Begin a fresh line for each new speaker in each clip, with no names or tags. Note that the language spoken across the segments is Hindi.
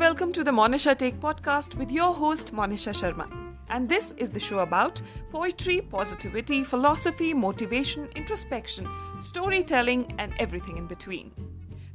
welcome to the Monisha Take podcast with your host Monisha Sharma. And this is the show about poetry, positivity, philosophy, motivation, introspection, storytelling and everything in between.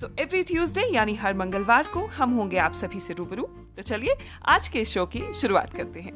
So every Tuesday यानी हर मंगलवार को हम होंगे आप सभी से रूबरू तो चलिए आज के शो की शुरुआत करते हैं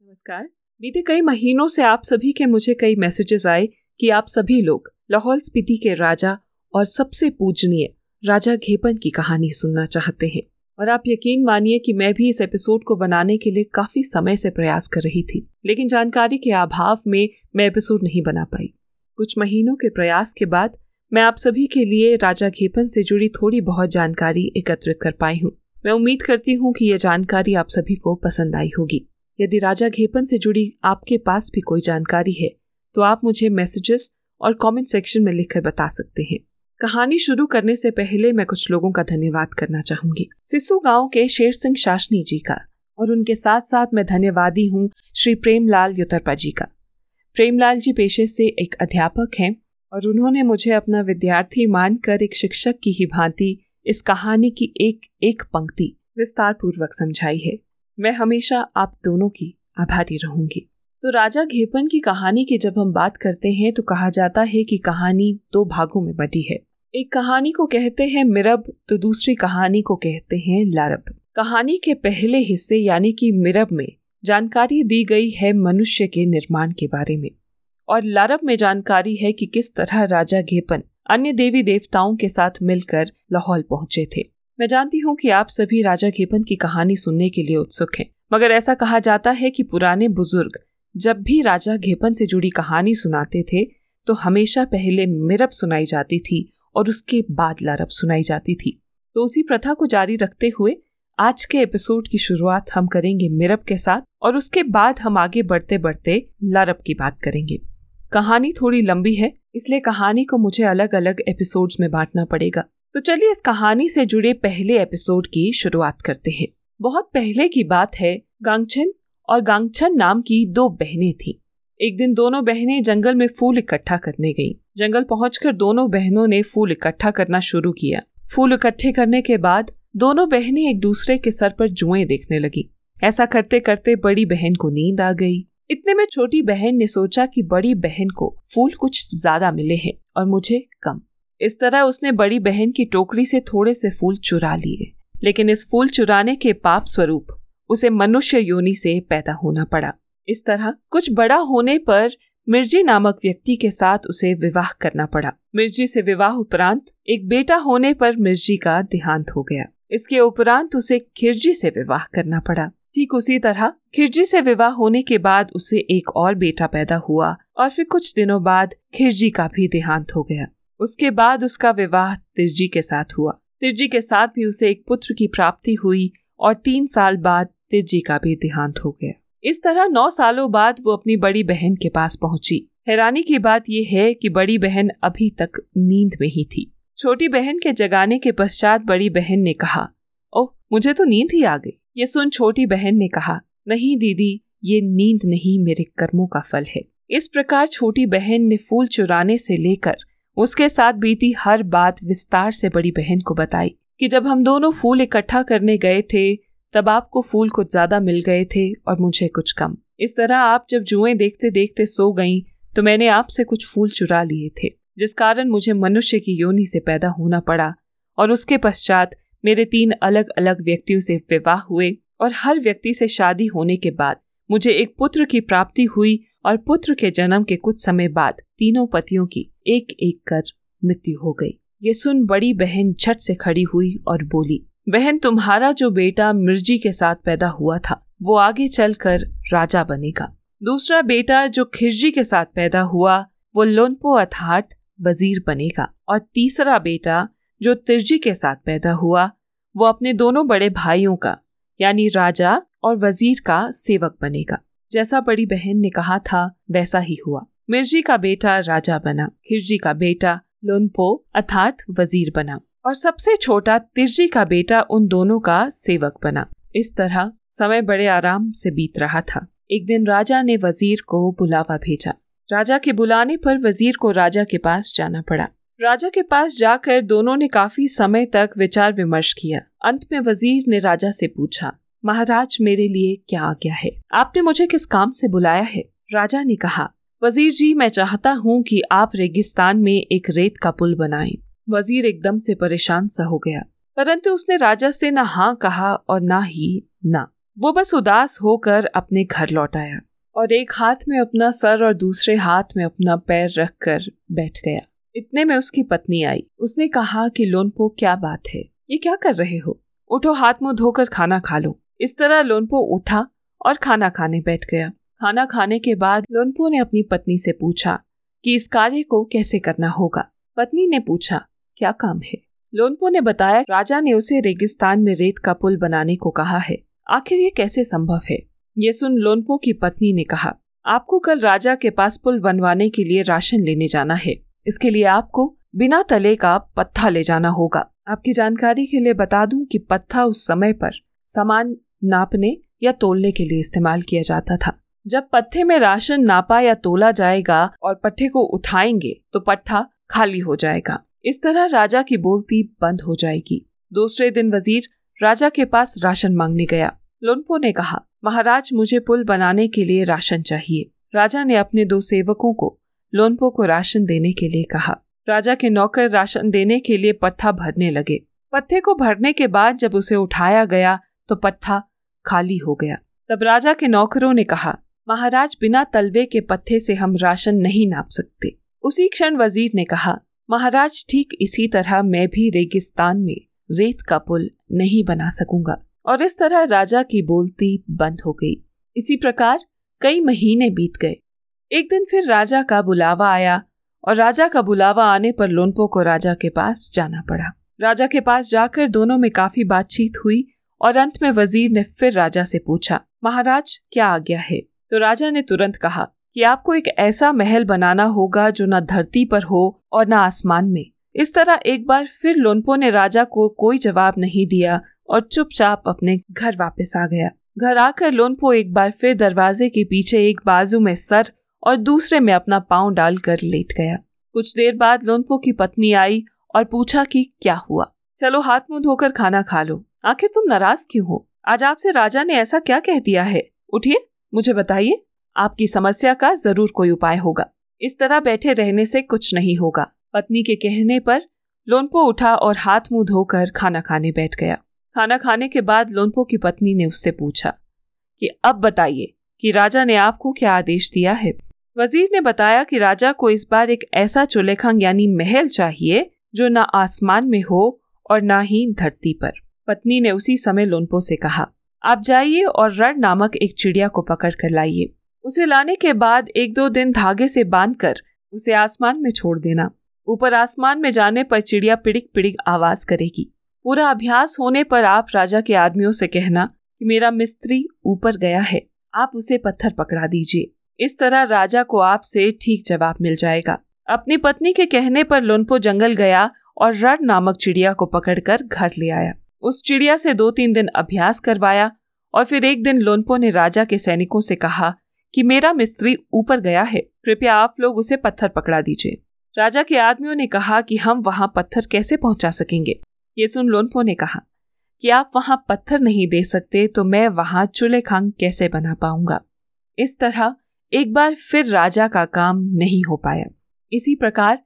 नमस्कार बीते कई महीनों से आप सभी के मुझे कई मैसेजेस आए कि आप सभी लोग लाहौल स्पीति के राजा और सबसे पूजनीय राजा घेपन की कहानी सुनना चाहते हैं। और आप यकीन मानिए कि मैं भी इस एपिसोड को बनाने के लिए काफ़ी समय से प्रयास कर रही थी, लेकिन जानकारी के अभाव में मैं एपिसोड नहीं बना पाई। कुछ महीनों के प्रयास के बाद मैं आप सभी के लिए राजा घेपन से जुड़ी थोड़ी बहुत जानकारी एकत्रित कर पाई हूँ। मैं उम्मीद करती हूँ कि यह जानकारी आप सभी को पसंद आई होगी। यदि राजा घेपन से जुड़ी आपके पास भी कोई जानकारी है तो आप मुझे मैसेजेस और कमेंट सेक्शन में लिखकर बता सकते हैं। कहानी शुरू करने से पहले मैं कुछ लोगों का धन्यवाद करना चाहूँगी। सिसु गाँव के शेर सिंह शासनी जी का और उनके साथ साथ मैं धन्यवादी हूँ श्री प्रेमलाल युतरपा जी का। प्रेमलाल जी पेशे से एक अध्यापक हैं और उन्होंने मुझे अपना विद्यार्थी मानकर एक शिक्षक की ही भांति इस कहानी की एक एक पंक्ति विस्तार पूर्वक समझाई है। मैं हमेशा आप दोनों की आभारी रहूँगी। तो राजा घेपन की कहानी की जब हम बात करते हैं तो कहा जाता है कि कहानी दो भागों में बटी है। एक कहानी को कहते हैं मिरब तो दूसरी कहानी को कहते हैं लारब। कहानी के पहले हिस्से, यानी कि मिरब में, जानकारी दी गई है मनुष्य के निर्माण के बारे में। और लारब में जानकारी है कि किस तरह राजा घेपन, अन्य देवी देवताओं के साथ मिलकर लाहौल पहुँचे थे। मैं जानती हूँ कि आप सभी राजा घेपन की कहानी सुनने के लिए उत्सुक हैं, मगर ऐसा कहा जाता है कि पुराने बुज़ुर्ग, जब भी राजा घेपन से जुड़ी कहानी सुनाते थे तो हमेशा पहले मिरब सुनाई जाती थी और उसके बाद लारब सुनाई जाती थी। तो उसी प्रथा को जारी रखते हुए आज के एपिसोड की शुरुआत हम करेंगे मिरब के साथ और उसके बाद हम आगे बढ़ते बढ़ते लारब की बात करेंगे। कहानी थोड़ी लंबी है, इसलिए कहानी को मुझे अलग अलग एपिसोड्स में बांटना पड़ेगा। तो चलिए इस कहानी से जुड़े पहले एपिसोड की शुरुआत करते हैं। बहुत पहले की बात है गांगछन और गांगछन नाम की दो बहनें थी। एक दिन दोनों बहनें जंगल में फूल इकट्ठा करने गईं। जंगल पहुंचकर दोनों बहनों ने फूल इकट्ठा करना शुरू किया। फूल इकट्ठे करने के बाद दोनों बहनें एक दूसरे के सर पर जुएँ देखने लगी। ऐसा करते करते बड़ी बहन को नींद आ गई। इतने में छोटी बहन ने सोचा कि बड़ी बहन को फूल कुछ ज़्यादा मिले हैं और मुझे कम। इस तरह उसने बड़ी बहन की टोकरी से थोड़े से फूल चुरा लिए। लेकिन इस फूल चुराने के पाप स्वरूप उसे मनुष्य योनि से पैदा होना पड़ा। इस तरह कुछ बड़ा होने पर मिर्जी नामक व्यक्ति के साथ उसे विवाह करना पड़ा। मिर्जी से विवाह उपरांत एक बेटा होने पर मिर्जी का देहांत हो गया। इसके उपरांत उसे खिरजी से विवाह करना पड़ा। ठीक उसी तरह खिरजी से विवाह होने के बाद उसे एक और बेटा पैदा हुआ और फिर कुछ दिनों बाद खिरजी का भी देहांत हो गया। उसके बाद उसका विवाह तिरजी के साथ हुआ। तिरजी के साथ भी उसे एक पुत्र की प्राप्ति हुई और तीन साल बाद तिरजी का भी देहांत हो गया। इस तरह नौ सालों बाद वो अपनी बड़ी बहन के पास पहुँची। हैरानी की बात यह है कि बड़ी बहन अभी तक नींद में ही थी। छोटी बहन के जगाने के पश्चात बड़ी बहन ने कहा, ओह, मुझे तो नींद ही आ गई। ये सुन छोटी बहन ने कहा, नहीं दीदी, ये नींद नहीं मेरे कर्मों का फल है। इस प्रकार छोटी बहन ने फूल चुराने से लेकर उसके साथ बीती हर बात विस्तार से बड़ी बहन को बताई कि जब हम दोनों फूल इकट्ठा करने गए थे तब आपको फूल कुछ ज़्यादा मिल गए थे और मुझे कुछ कम। इस तरह आप जब जुएँ देखते देखते सो गईं तो मैंने आपसे कुछ फूल चुरा लिए थे, जिस कारण मुझे मनुष्य की योनि से पैदा होना पड़ा और उसके पश्चात मेरे तीन अलग अलग व्यक्तियों से विवाह हुए और हर व्यक्ति से शादी होने के बाद मुझे एक पुत्र की प्राप्ति हुई और पुत्र के जन्म के कुछ समय बाद तीनों पतियों की एक एक कर मृत्यु हो गई। ये सुन बड़ी बहन झट से खड़ी हुई और बोली बहन, तुम्हारा जो बेटा मिर्जी के साथ पैदा हुआ था, वो आगे चलकर राजा बनेगा। दूसरा बेटा जो खिरजी के साथ पैदा हुआ, वो लोनपो अर्थात वज़ीर बनेगा। और तीसरा बेटा जो तिरजी के साथ पैदा हुआ, वो अपने दोनों बड़े भाइयों का, यानी राजा और वज़ीर का सेवक बनेगा। जैसा बड़ी बहन ने कहा था, वैसा ही हुआ। मिर्जी का बेटा राजा बना, खिरजी का बेटा लोनपो अर्थात वज़ीर बना। और सबसे छोटा तिरजी का बेटा उन दोनों का सेवक बना। इस तरह समय बड़े आराम से बीत रहा था। एक दिन राजा ने वज़ीर को बुलावा भेजा। राजा के बुलाने पर वज़ीर को राजा के पास जाना पड़ा। राजा के पास जाकर दोनों ने काफ़ी समय तक विचार विमर्श किया। अंत में वज़ीर ने राजा से पूछा, महाराज, मेरे लिए क्या आज्ञा है? आपने मुझे किस काम से बुलाया है? राजा ने कहा, वज़ीर जी, मैं चाहता हूँ कि आप रेगिस्तान में एक रेत का पुल बनाएँ। वज़ीर एकदम से परेशान सा हो गया। परंतु उसने राजा से न हाँ कहा और न ही ना। वो बस उदास होकर अपने घर लौट आया और एक हाथ में अपना सर और दूसरे हाथ में अपना पैर रखकर बैठ गया। इतने में उसकी पत्नी आई। उसने कहा कि, लोनपो, क्या बात है? ये क्या कर रहे हो? उठो, हाथ मुँह धोकर खाना खा लो। इस तरह लोनपो उठा और खाना खाने बैठ गया। खाना खाने के बाद लोनपो ने अपनी पत्नी से पूछा कि इस कार्य को कैसे करना होगा? पत्नी ने पूछा क्या काम है? लोनपो ने बताया, राजा ने उसे रेगिस्तान में रेत का पुल बनाने को कहा है। आखिर ये कैसे संभव है? ये सुन लोनपो की पत्नी ने कहा, आपको कल राजा के पास पुल बनवाने के लिए राशन लेने जाना है। इसके लिए आपको बिना तले का पत्था ले जाना होगा। आपकी जानकारी के लिए बता दूँ कि पत्था उस समय पर सामान नापने या तोलने के लिए इस्तेमाल किया जाता था। जब पत्थे में राशन नापा या तोला जाएगा और पट्टे को उठाएँगे तो पट्टा खाली हो जाएगा। इस तरह राजा की बोलती बंद हो जाएगी। दूसरे दिन वज़ीर राजा के पास राशन मांगने गया। लोनपो ने कहा, महाराज, मुझे पुल बनाने के लिए राशन चाहिए। राजा ने अपने दो सेवकों को लोनपो को राशन देने के लिए कहा। राजा के नौकर राशन देने के लिए पत्था भरने लगे। पत्थे को भरने के बाद जब उसे उठाया गया तो पत्था खाली हो गया। तब राजा के नौकरों ने कहा, महाराज, बिना तलबे के पत्थे से हम राशन नहीं नाप सकते। उसी क्षण वज़ीर ने कहा महाराज ठीक इसी तरह मैं भी रेगिस्तान में रेत का पुल नहीं बना सकूँगा। और इस तरह राजा की बोलती बंद हो गई। इसी प्रकार कई महीने बीत गए। एक दिन फिर राजा का बुलावा आया और राजा का बुलावा आने पर लोनपो को राजा के पास जाना पड़ा। राजा के पास जाकर दोनों में काफ़ी बातचीत हुई और अंत में वज़ीर ने फिर राजा से पूछा, महाराज, क्या आज्ञा है? तो राजा ने तुरंत कहा कि आपको एक ऐसा महल बनाना होगा जो न धरती पर हो और न आसमान में। इस तरह एक बार फिर लोनपो ने राजा को कोई जवाब नहीं दिया और चुपचाप अपने घर वापस आ गया। घर आकर लोनपो एक बार फिर दरवाजे के पीछे एक बाजू में सर और दूसरे में अपना पाँव डालकर लेट गया। कुछ देर बाद लोनपो की पत्नी आई और पूछा कि क्या हुआ? चलो हाथ मुँह धोकर खाना खा लो। आखिर तुम नाराज़ क्यों हो? आज आपसे राजा ने ऐसा क्या कह दिया है? उठिए, मुझे बताइए। आपकी समस्या का ज़रूर कोई उपाय होगा। इस तरह बैठे रहने से कुछ नहीं होगा। पत्नी के कहने पर लोनपो उठा और हाथ मुँह धोकर खाना खाने बैठ गया। खाना खाने के बाद लोनपो की पत्नी ने उससे पूछा कि अब बताइए कि राजा ने आपको क्या आदेश दिया है? वज़ीर ने बताया कि राजा को इस बार एक ऐसा चुलेखंग यानी महल चाहिए जो न आसमान में हो और न ही धरती पर। पत्नी ने उसी समय लोनपो से कहा, आप जाइए और रण नामक एक चिड़िया को पकड़ कर लाइए। उसे लाने के बाद एक दो दिन धागे से बांधकर उसे आसमान में छोड़ देना। ऊपर आसमान में जाने पर चिड़िया पिड़िक पिड़िक आवाज़ करेगी। पूरा अभ्यास होने पर आप राजा के आदमियों से कहना कि मेरा मिस्त्री ऊपर गया है, आप उसे पत्थर पकड़ा दीजिए। इस तरह राजा को आपसे ठीक जवाब मिल जाएगा। अपनी पत्नी के कहने पर लोनपो जंगल गया और रण नामक चिड़िया को पकड़कर घर ले आया। उस चिड़िया से दो तीन दिन अभ्यास करवाया और फिर एक दिन लोनपो ने राजा के सैनिकों से कहा कि मेरा मिस्त्री ऊपर गया है, कृपया आप लोग उसे पत्थर पकड़ा दीजिए। राजा के आदमियों ने कहा कि हम वहाँ पत्थर कैसे पहुँचा सकेंगे? ये सुन लोनपो ने कहा, कि आप वहाँ पत्थर नहीं दे सकते तो मैं वहाँ चूल्हे खांग कैसे बना पाऊँगा? इस तरह एक बार फिर राजा का काम नहीं हो पाया। इसी प्रकार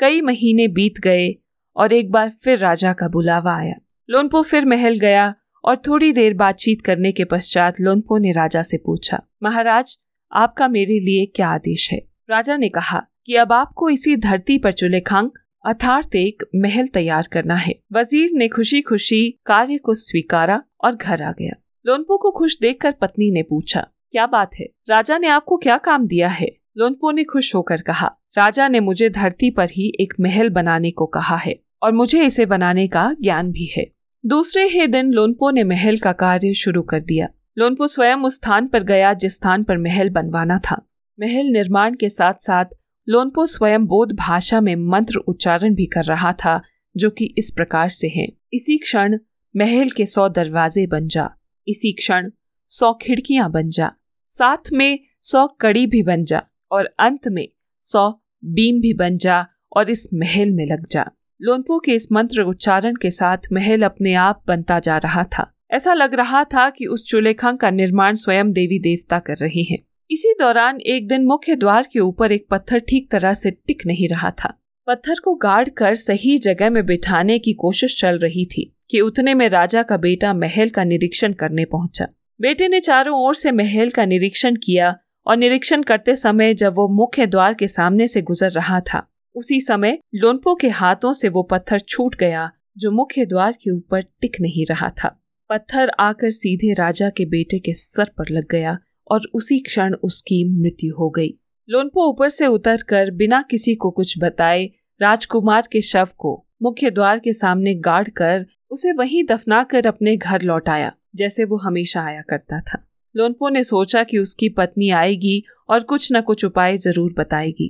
कई महीने बीत गए और एक बार फिर राजा का बुलावा आया। लोनपो फिर महल गया और थोड़ी देर बातचीत करने के पश्चात लोनपो ने राजा से पूछा, महाराज आपका मेरे लिए क्या आदेश है? राजा ने कहा कि अब आपको इसी धरती पर चुले खांग अर्थात एक महल तैयार करना है। वज़ीर ने खुशी खुशी कार्य को स्वीकारा और घर आ गया। लोनपो को खुश देखकर पत्नी ने पूछा, क्या बात है? राजा ने आपको क्या काम दिया है? लोनपो ने खुश होकर कहा, राजा ने मुझे धरती पर ही एक महल बनाने को कहा है और मुझे इसे बनाने का ज्ञान भी है। दूसरे ही दिन लोनपो ने महल का कार्य शुरू कर दिया। लोनपो स्वयं उस स्थान पर गया जिस स्थान पर महल बनवाना था। महल निर्माण के साथ साथ लोनपो स्वयं बोध भाषा में मंत्र उच्चारण भी कर रहा था, जो कि इस प्रकार से है। इसी क्षण महल के सौ दरवाजे बन जा। इसी क्षण सौ खिड़कियाँ बन जा। साथ में सौ कड़ी भी बन जा और अंत में सौ बीम भी बन जा और इस महल में लग जा। लोनपो के इस मंत्र उच्चारण के साथ महल अपने आप बनता जा रहा था। ऐसा लग रहा था कि उस चुलेखंग का निर्माण स्वयं देवी देवता कर रहे हैं। इसी दौरान एक दिन मुख्य द्वार के ऊपर एक पत्थर ठीक तरह से टिक नहीं रहा था। पत्थर को गाड़ कर सही जगह में बिठाने की कोशिश चल रही थी कि उतने में राजा का बेटा महल का निरीक्षण करने पहुँचा। बेटे ने चारों ओर से महल का निरीक्षण किया और निरीक्षण करते समय जब वो मुख्य द्वार के सामने से गुजर रहा था, उसी समय लोनपो के हाथों से वो पत्थर छूट गया जो मुख्य द्वार के ऊपर टिक नहीं रहा था। पत्थर आकर सीधे राजा के बेटे के सर पर लग गया और उसी क्षण उसकी मृत्यु हो गई। लोनपो ऊपर से उतर कर बिना किसी को कुछ बताए, राजकुमार के शव को मुख्य द्वार के सामने गाड़ कर उसे वहीं दफना कर अपने घर लौट आया, जैसे वो हमेशा आया करता था। लोनपो ने सोचा कि उसकी पत्नी आएगी और कुछ न कुछ उपाय ज़रूर बताएगी।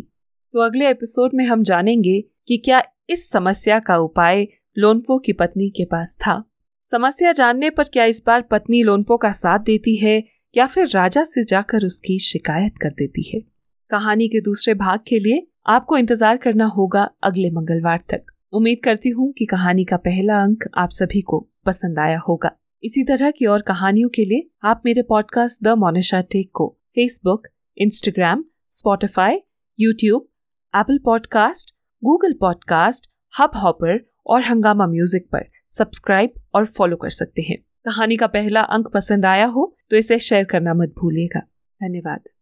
तो अगले एपिसोड में हम जानेंगे कि क्या इस समस्या का उपाय लोनपो की पत्नी के पास था। समस्या जानने पर क्या इस बार पत्नी लोनपो का साथ देती है, या फिर राजा से जाकर उसकी शिकायत कर देती है? कहानी के दूसरे भाग के लिए आपको इंतज़ार करना होगा अगले मंगलवार तक। उम्मीद करती हूँ कि कहानी का पहला अंक आप सभी को पसंद आया होगा। इसी तरह की और कहानियों के लिए आप मेरे पॉडकास्ट द मोनिशा टेक को Facebook Instagram Spotify YouTube Apple podcast Google podcast Hub Hopper और हंगामा म्यूज़िक पर सब्सक्राइब और फॉलो कर सकते हैं। कहानी का पहला अंक पसंद आया हो तो इसे शेयर करना मत भूलिएगा। धन्यवाद।